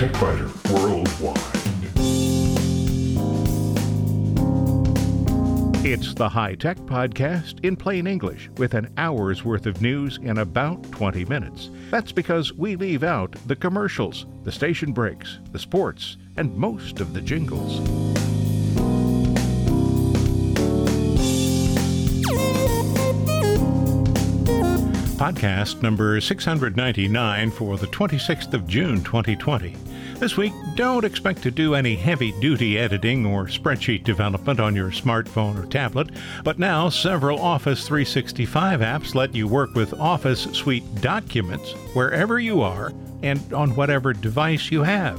Worldwide. It's the High Tech Podcast in plain English with an hour's worth of news in about 20 minutes. That's because we leave out the commercials, the station breaks, the sports, and most of the jingles. Podcast number 699 for the 26th of June 2020. This week, don't expect to do any heavy duty editing or spreadsheet development on your smartphone or tablet, but now several Office 365 apps let you work with Office Suite documents wherever you are and on whatever device you have.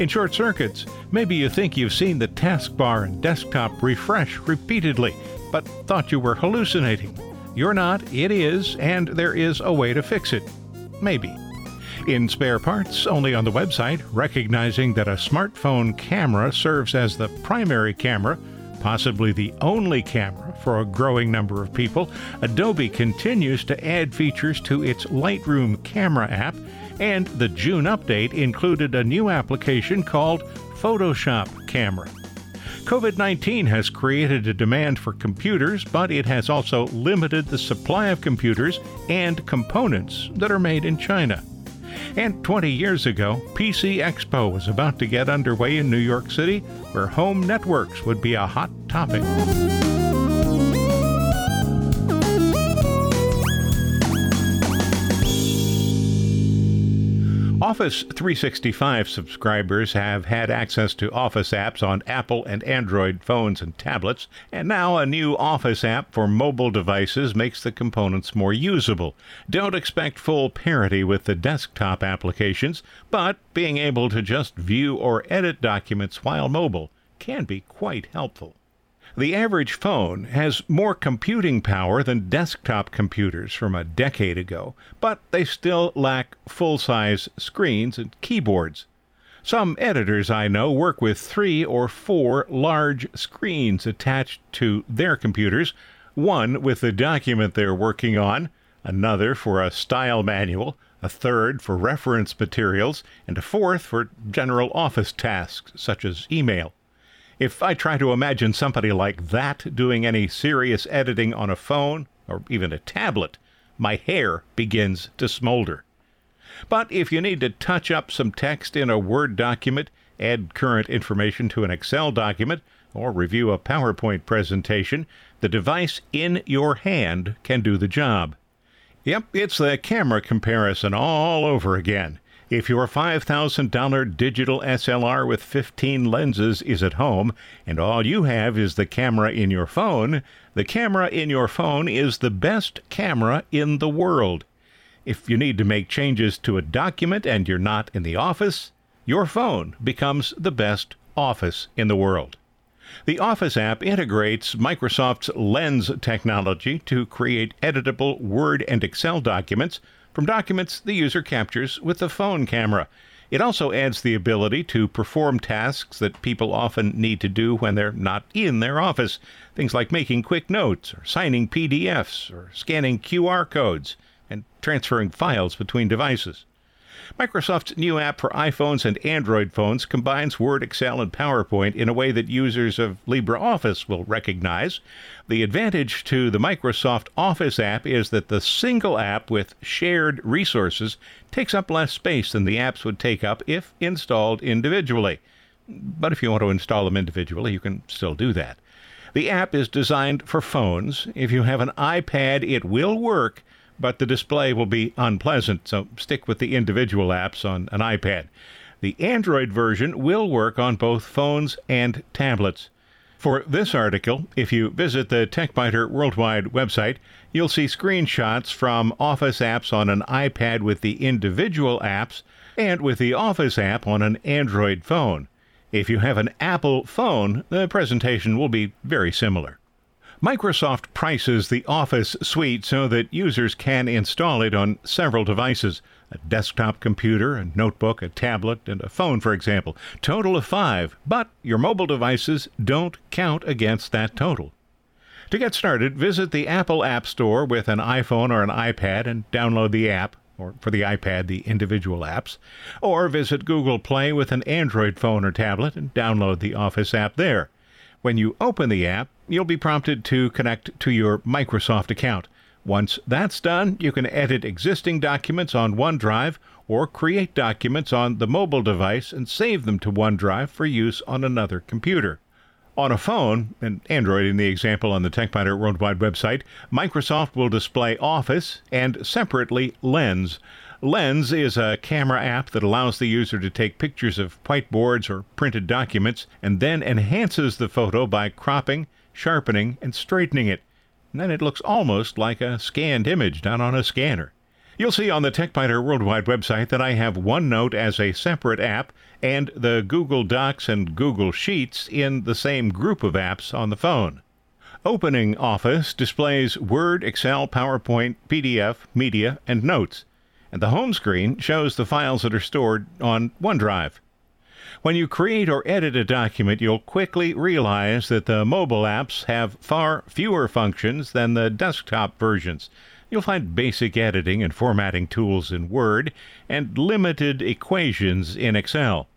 In short circuits, maybe you think you've seen the taskbar and desktop refresh repeatedly, but thought you were hallucinating. You're not, it is, and there is a way to fix it. Maybe in spare parts only on the website, recognizing that a smartphone camera serves as the primary camera, possibly the only camera for a growing number of people, Adobe continues to add features to its Lightroom camera app, and the June update included a new application called Photoshop Camera. COVID 19 has created a demand for computers, but it has also limited the supply of computers and components that are made in China. And 20 years ago, PC Expo was about to get underway in New York City, where home networks would be a hot topic. Office 365 subscribers have had access to Office apps on Apple and Android phones and tablets, and now a new Office app for mobile devices makes the components more usable. Don't expect full parity with the desktop applications, but being able to just view or edit documents while mobile can be quite helpful. The average phone has more computing power than desktop computers from a decade ago, but they still lack full size screens and keyboards. Some editors I know work with three or four large screens attached to their computers one with the document they're working on, another for a style manual, a third for reference materials, and a fourth for general office tasks such as email. If I try to imagine somebody like that doing any serious editing on a phone or even a tablet, my hair begins to smolder. But if you need to touch up some text in a Word document, add current information to an Excel document, or review a PowerPoint presentation, the device in your hand can do the job. Yep, it's the camera comparison all over again. If your $5,000 digital SLR with 15 lenses is at home and all you have is the camera in your phone, the camera in your phone is the best camera in the world. If you need to make changes to a document and you're not in the office, your phone becomes the best office in the world. The Office app integrates Microsoft's Lens technology to create editable Word and Excel documents from documents the user captures with the phone camera. It also adds the ability to perform tasks that people often need to do when they're not in their office. Things like making quick notes, or signing PDFs, or scanning QR codes, and transferring files between devices. Microsoft's new app for iPhones and Android phones combines Word, Excel, and PowerPoint in a way that users of LibreOffice will recognize. The advantage to the Microsoft Office app is that the single app with shared resources takes up less space than the apps would take up if installed individually. But if you want to install them individually, you can still do that. The app is designed for phones. If you have an iPad, it will work but the display will be unpleasant, so stick with the individual apps on an iPad. The Android version will work on both phones and tablets. For this article, if you visit the TechByter Worldwide website, you'll see screenshots from Office apps on an iPad with the individual apps and with the Office app on an Android phone. If you have an Apple phone, the presentation will be very similar. Microsoft prices the Office suite so that users can install it on several devices a desktop computer, a notebook, a tablet, and a phone, for example. Total of five, but your mobile devices don't count against that total. To get started, visit the Apple App Store with an iPhone or an iPad and download the app or for the iPad, the individual apps, or visit Google Play with an Android phone or tablet and download the Office app there. When you open the app, you'll be prompted to connect to your Microsoft account. Once that's done, you can edit existing documents on OneDrive or create documents on the mobile device and save them to OneDrive for use on another computer. On a phone, and Android in the example on the TechByter Worldwide website, Microsoft will display Office and separately Lens. Lens is a camera app that allows the user to take pictures of whiteboards or printed documents and then enhances the photo by cropping, sharpening, and straightening it and then it looks almost like a scanned image done on a scanner. You'll see on the TechByter Worldwide website that I have OneNote as a separate app and the Google Docs and Google Sheets in the same group of apps on the phone. Opening Office displays Word, Excel, PowerPoint, PDF, Media, and Notes, and the home screen shows the files that are stored on OneDrive. When you create or edit a document, you'll quickly realize that the mobile apps have far fewer functions than the desktop versions. You'll find basic editing and formatting tools in Word and limited equations in Excel.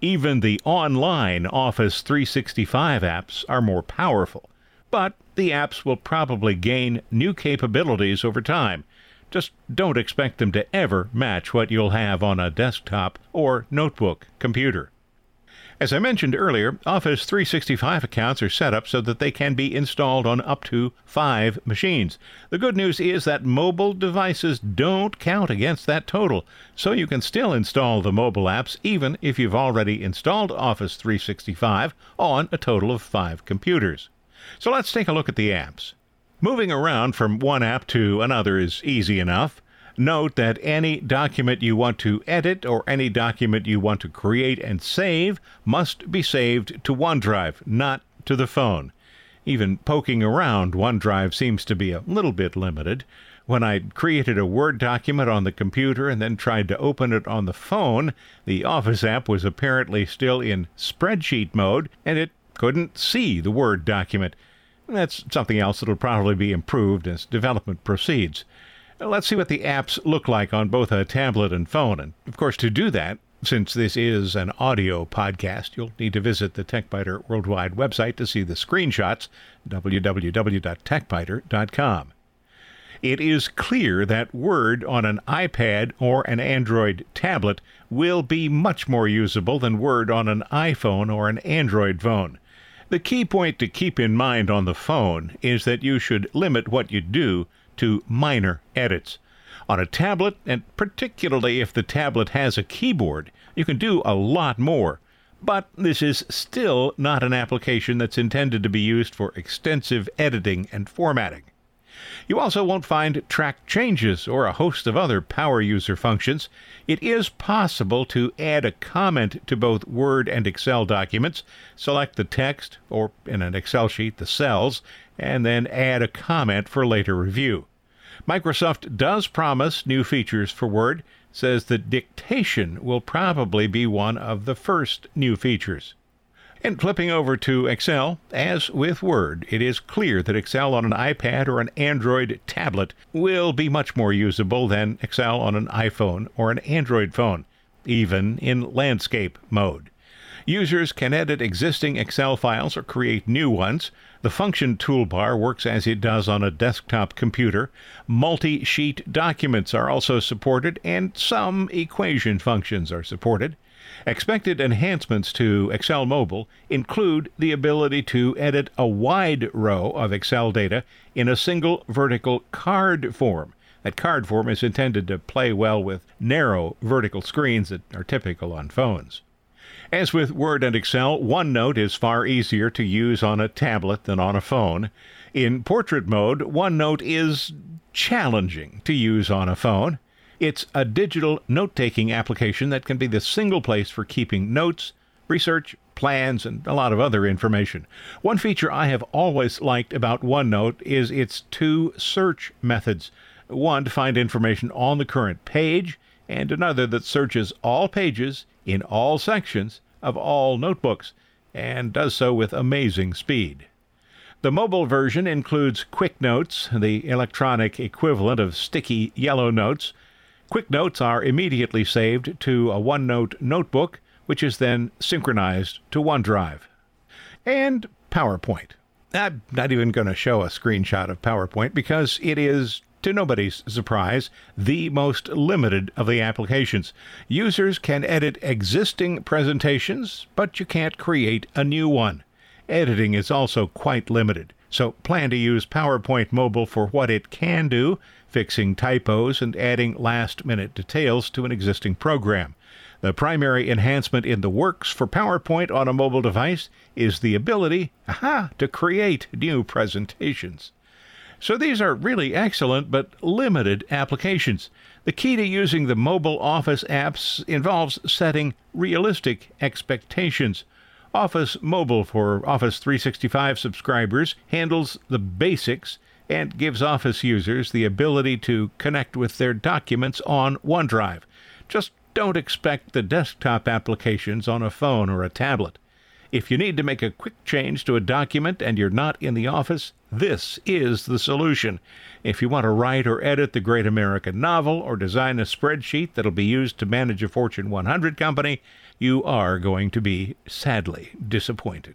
Even the online Office 365 apps are more powerful, but the apps will probably gain new capabilities over time. Just don't expect them to ever match what you'll have on a desktop or notebook computer. As I mentioned earlier, Office 365 accounts are set up so that they can be installed on up to five machines. The good news is that mobile devices don't count against that total, so you can still install the mobile apps even if you've already installed Office 365 on a total of five computers. So let's take a look at the apps. Moving around from one app to another is easy enough. Note that any document you want to edit or any document you want to create and save must be saved to OneDrive, not to the phone. Even poking around OneDrive seems to be a little bit limited. When I created a Word document on the computer and then tried to open it on the phone, the Office app was apparently still in spreadsheet mode and it couldn't see the Word document. That's something else that'll probably be improved as development proceeds. Let's see what the apps look like on both a tablet and phone. And of course, to do that, since this is an audio podcast, you'll need to visit the TechByter Worldwide website to see the screenshots, www.techbyter.com. It is clear that Word on an iPad or an Android tablet will be much more usable than Word on an iPhone or an Android phone. The key point to keep in mind on the phone is that you should limit what you do to minor edits. On a tablet, and particularly if the tablet has a keyboard, you can do a lot more. But this is still not an application that's intended to be used for extensive editing and formatting. You also won't find track changes or a host of other power user functions. It is possible to add a comment to both Word and Excel documents, select the text, or in an Excel sheet, the cells, and then add a comment for later review. Microsoft does promise new features for Word, says that dictation will probably be one of the first new features. And flipping over to Excel, as with Word, it is clear that Excel on an iPad or an Android tablet will be much more usable than Excel on an iPhone or an Android phone, even in landscape mode. Users can edit existing Excel files or create new ones. The function toolbar works as it does on a desktop computer. Multi sheet documents are also supported, and some equation functions are supported. Expected enhancements to Excel Mobile include the ability to edit a wide row of Excel data in a single vertical card form. That card form is intended to play well with narrow vertical screens that are typical on phones. As with Word and Excel, OneNote is far easier to use on a tablet than on a phone. In portrait mode, OneNote is challenging to use on a phone. It's a digital note taking application that can be the single place for keeping notes, research, plans, and a lot of other information. One feature I have always liked about OneNote is its two search methods one to find information on the current page, and another that searches all pages in all sections of all notebooks and does so with amazing speed. The mobile version includes Quick Notes, the electronic equivalent of sticky yellow notes. Quick notes are immediately saved to a OneNote notebook, which is then synchronized to OneDrive. And PowerPoint. I'm not even going to show a screenshot of PowerPoint because it is, to nobody's surprise, the most limited of the applications. Users can edit existing presentations, but you can't create a new one. Editing is also quite limited, so plan to use PowerPoint Mobile for what it can do, fixing typos and adding last minute details to an existing program. The primary enhancement in the works for PowerPoint on a mobile device is the ability aha, to create new presentations. So these are really excellent but limited applications. The key to using the mobile Office apps involves setting realistic expectations. Office Mobile for Office 365 subscribers handles the basics and gives Office users the ability to connect with their documents on OneDrive. Just don't expect the desktop applications on a phone or a tablet. If you need to make a quick change to a document and you're not in the office, this is the solution. If you want to write or edit the great American novel or design a spreadsheet that'll be used to manage a Fortune 100 company, you are going to be sadly disappointed.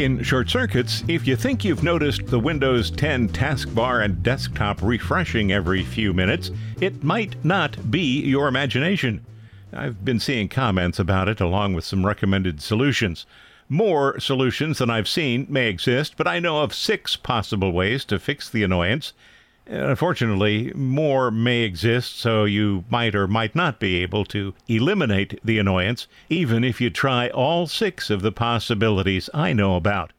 In short circuits, if you think you've noticed the Windows 10 taskbar and desktop refreshing every few minutes, it might not be your imagination. I've been seeing comments about it along with some recommended solutions. More solutions than I've seen may exist, but I know of six possible ways to fix the annoyance. Uh, unfortunately, more may exist, so you might or might not be able to eliminate the annoyance, even if you try all six of the possibilities I know about.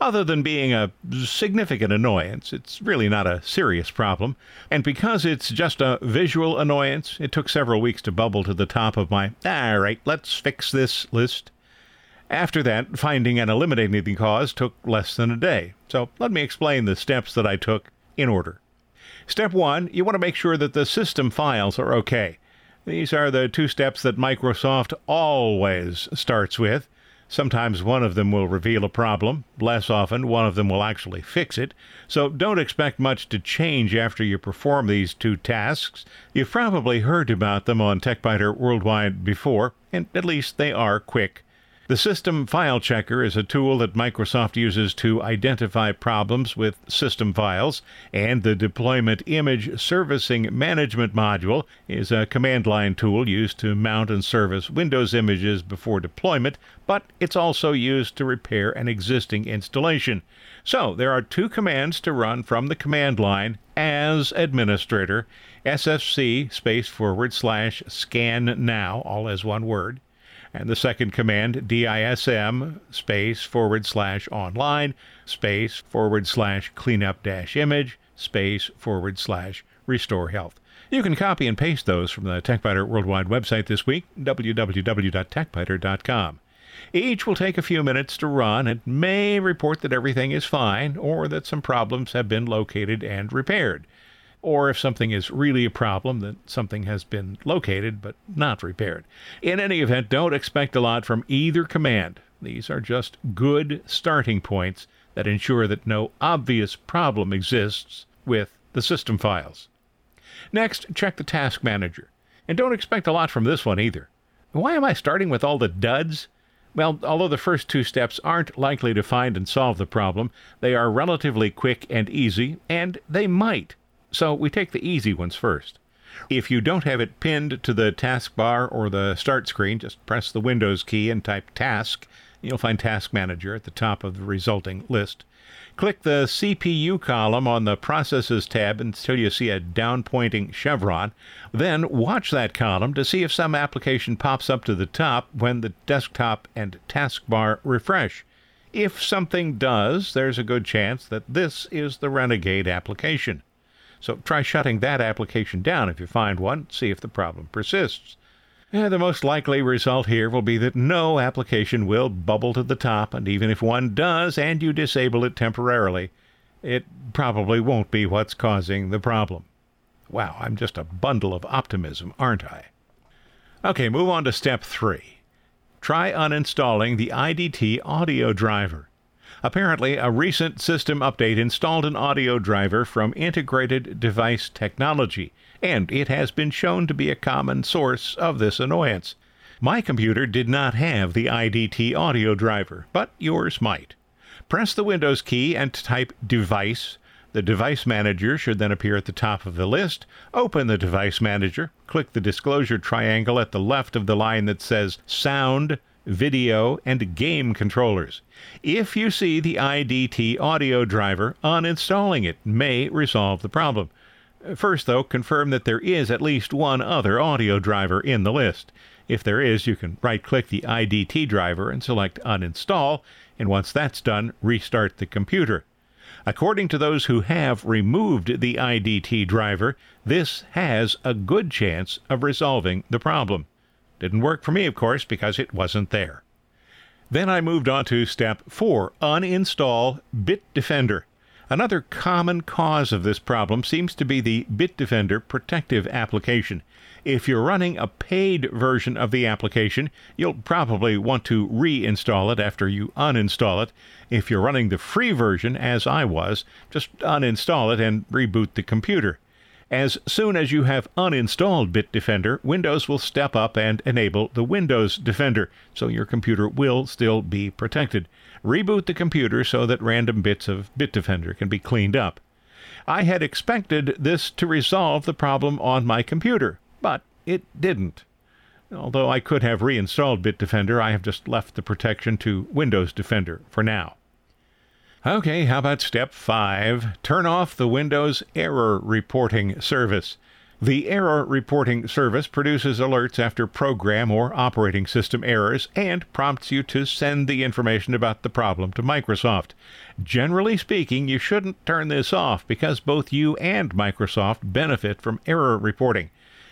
Other than being a significant annoyance, it's really not a serious problem, and because it's just a visual annoyance, it took several weeks to bubble to the top of my, all right, let's fix this list. After that, finding and eliminating the cause took less than a day. So let me explain the steps that I took in order. Step one, you want to make sure that the system files are okay. These are the two steps that Microsoft always starts with. Sometimes one of them will reveal a problem. Less often, one of them will actually fix it. So don't expect much to change after you perform these two tasks. You've probably heard about them on TechByter Worldwide before, and at least they are quick. The System File Checker is a tool that Microsoft uses to identify problems with system files, and the Deployment Image Servicing Management module is a command line tool used to mount and service Windows images before deployment, but it's also used to repair an existing installation. So there are two commands to run from the command line as administrator SFC space forward slash scan now, all as one word and the second command, DISM space forward slash online space forward slash cleanup dash image space forward slash restore health. You can copy and paste those from the TechByter Worldwide website this week, www.techbyter.com. Each will take a few minutes to run and may report that everything is fine or that some problems have been located and repaired or if something is really a problem, that something has been located but not repaired. In any event, don't expect a lot from either command. These are just good starting points that ensure that no obvious problem exists with the system files. Next, check the task manager. And don't expect a lot from this one either. Why am I starting with all the duds? Well, although the first two steps aren't likely to find and solve the problem, they are relatively quick and easy, and they might so we take the easy ones first. If you don't have it pinned to the taskbar or the start screen, just press the Windows key and type Task. You'll find Task Manager at the top of the resulting list. Click the CPU column on the Processes tab until you see a down pointing chevron. Then watch that column to see if some application pops up to the top when the desktop and taskbar refresh. If something does, there's a good chance that this is the Renegade application. So try shutting that application down if you find one, see if the problem persists. The most likely result here will be that no application will bubble to the top, and even if one does and you disable it temporarily, it probably won't be what's causing the problem. Wow, I'm just a bundle of optimism, aren't I? Okay, move on to step three. Try uninstalling the IDT audio driver. Apparently, a recent system update installed an audio driver from Integrated Device Technology, and it has been shown to be a common source of this annoyance. My computer did not have the IDT audio driver, but yours might. Press the Windows key and type Device. The Device Manager should then appear at the top of the list. Open the Device Manager, click the disclosure triangle at the left of the line that says Sound, video, and game controllers. If you see the IDT audio driver, uninstalling it may resolve the problem. First, though, confirm that there is at least one other audio driver in the list. If there is, you can right click the IDT driver and select Uninstall, and once that's done, restart the computer. According to those who have removed the IDT driver, this has a good chance of resolving the problem. Didn't work for me, of course, because it wasn't there. Then I moved on to step 4 Uninstall Bitdefender. Another common cause of this problem seems to be the Bitdefender protective application. If you're running a paid version of the application, you'll probably want to reinstall it after you uninstall it. If you're running the free version, as I was, just uninstall it and reboot the computer. As soon as you have uninstalled Bitdefender, Windows will step up and enable the Windows Defender, so your computer will still be protected. Reboot the computer so that random bits of Bitdefender can be cleaned up. I had expected this to resolve the problem on my computer, but it didn't. Although I could have reinstalled Bitdefender, I have just left the protection to Windows Defender for now. Okay, how about step five? Turn off the Windows Error Reporting Service. The Error Reporting Service produces alerts after program or operating system errors and prompts you to send the information about the problem to Microsoft. Generally speaking, you shouldn't turn this off because both you and Microsoft benefit from error reporting.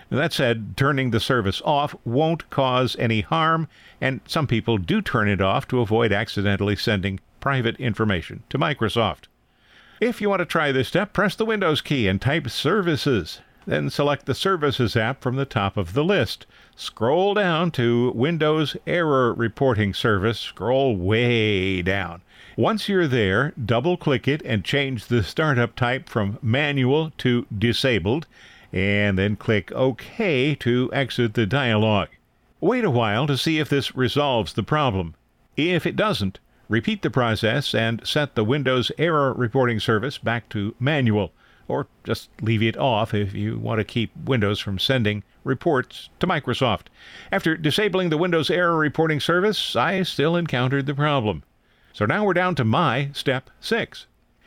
That said, turning the service off won't cause any harm, and some people do turn it off to avoid accidentally sending private information to Microsoft. If you want to try this step, press the Windows key and type Services. Then select the Services app from the top of the list. Scroll down to Windows Error Reporting Service. Scroll way down. Once you're there, double click it and change the startup type from manual to disabled, and then click OK to exit the dialog. Wait a while to see if this resolves the problem. If it doesn't, Repeat the process and set the Windows Error Reporting Service back to manual, or just leave it off if you want to keep Windows from sending reports to Microsoft. After disabling the Windows Error Reporting Service, I still encountered the problem. So now we're down to my step 6.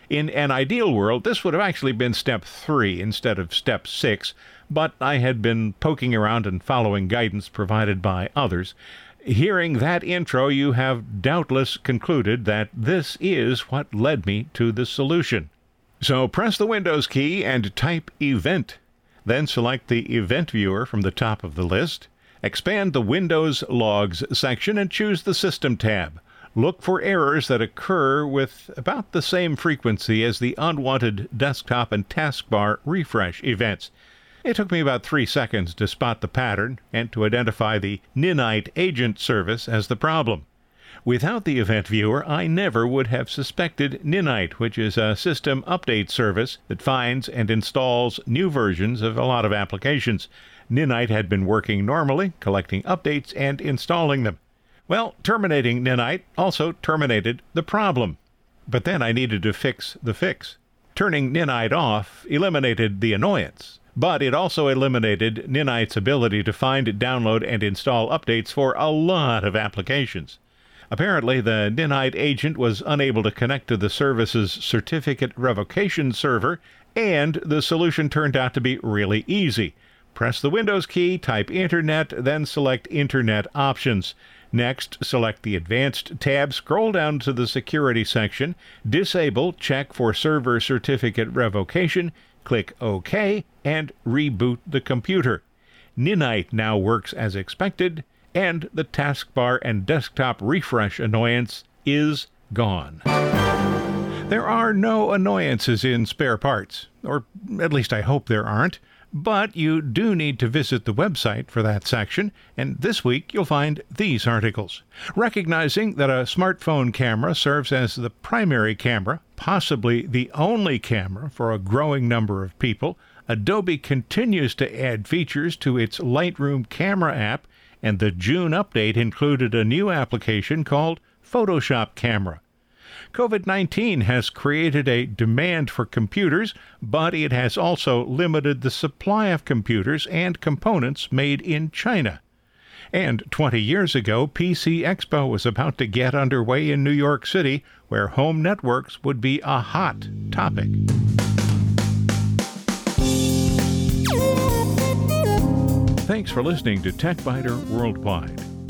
In an ideal world, this would have actually been step 3 instead of step 6, but I had been poking around and following guidance provided by others. Hearing that intro, you have doubtless concluded that this is what led me to the solution. So press the Windows key and type Event. Then select the Event Viewer from the top of the list. Expand the Windows Logs section and choose the System tab. Look for errors that occur with about the same frequency as the unwanted desktop and taskbar refresh events. It took me about three seconds to spot the pattern and to identify the Ninite agent service as the problem. Without the event viewer, I never would have suspected Ninite, which is a system update service that finds and installs new versions of a lot of applications. Ninite had been working normally, collecting updates and installing them. Well, terminating Ninite also terminated the problem. But then I needed to fix the fix. Turning Ninite off eliminated the annoyance but it also eliminated Ninite's ability to find, download, and install updates for a lot of applications. Apparently, the Ninite agent was unable to connect to the service's certificate revocation server, and the solution turned out to be really easy. Press the Windows key, type Internet, then select Internet Options. Next, select the Advanced tab, scroll down to the Security section, disable Check for Server Certificate Revocation, click OK, and reboot the computer. Ninite now works as expected, and the taskbar and desktop refresh annoyance is gone. There are no annoyances in spare parts, or at least I hope there aren't. But you do need to visit the website for that section, and this week you'll find these articles. Recognizing that a smartphone camera serves as the primary camera, possibly the only camera for a growing number of people, Adobe continues to add features to its Lightroom camera app, and the June update included a new application called Photoshop Camera. COVID 19 has created a demand for computers, but it has also limited the supply of computers and components made in China. And 20 years ago, PC Expo was about to get underway in New York City, where home networks would be a hot topic. Thanks for listening to TechByter Worldwide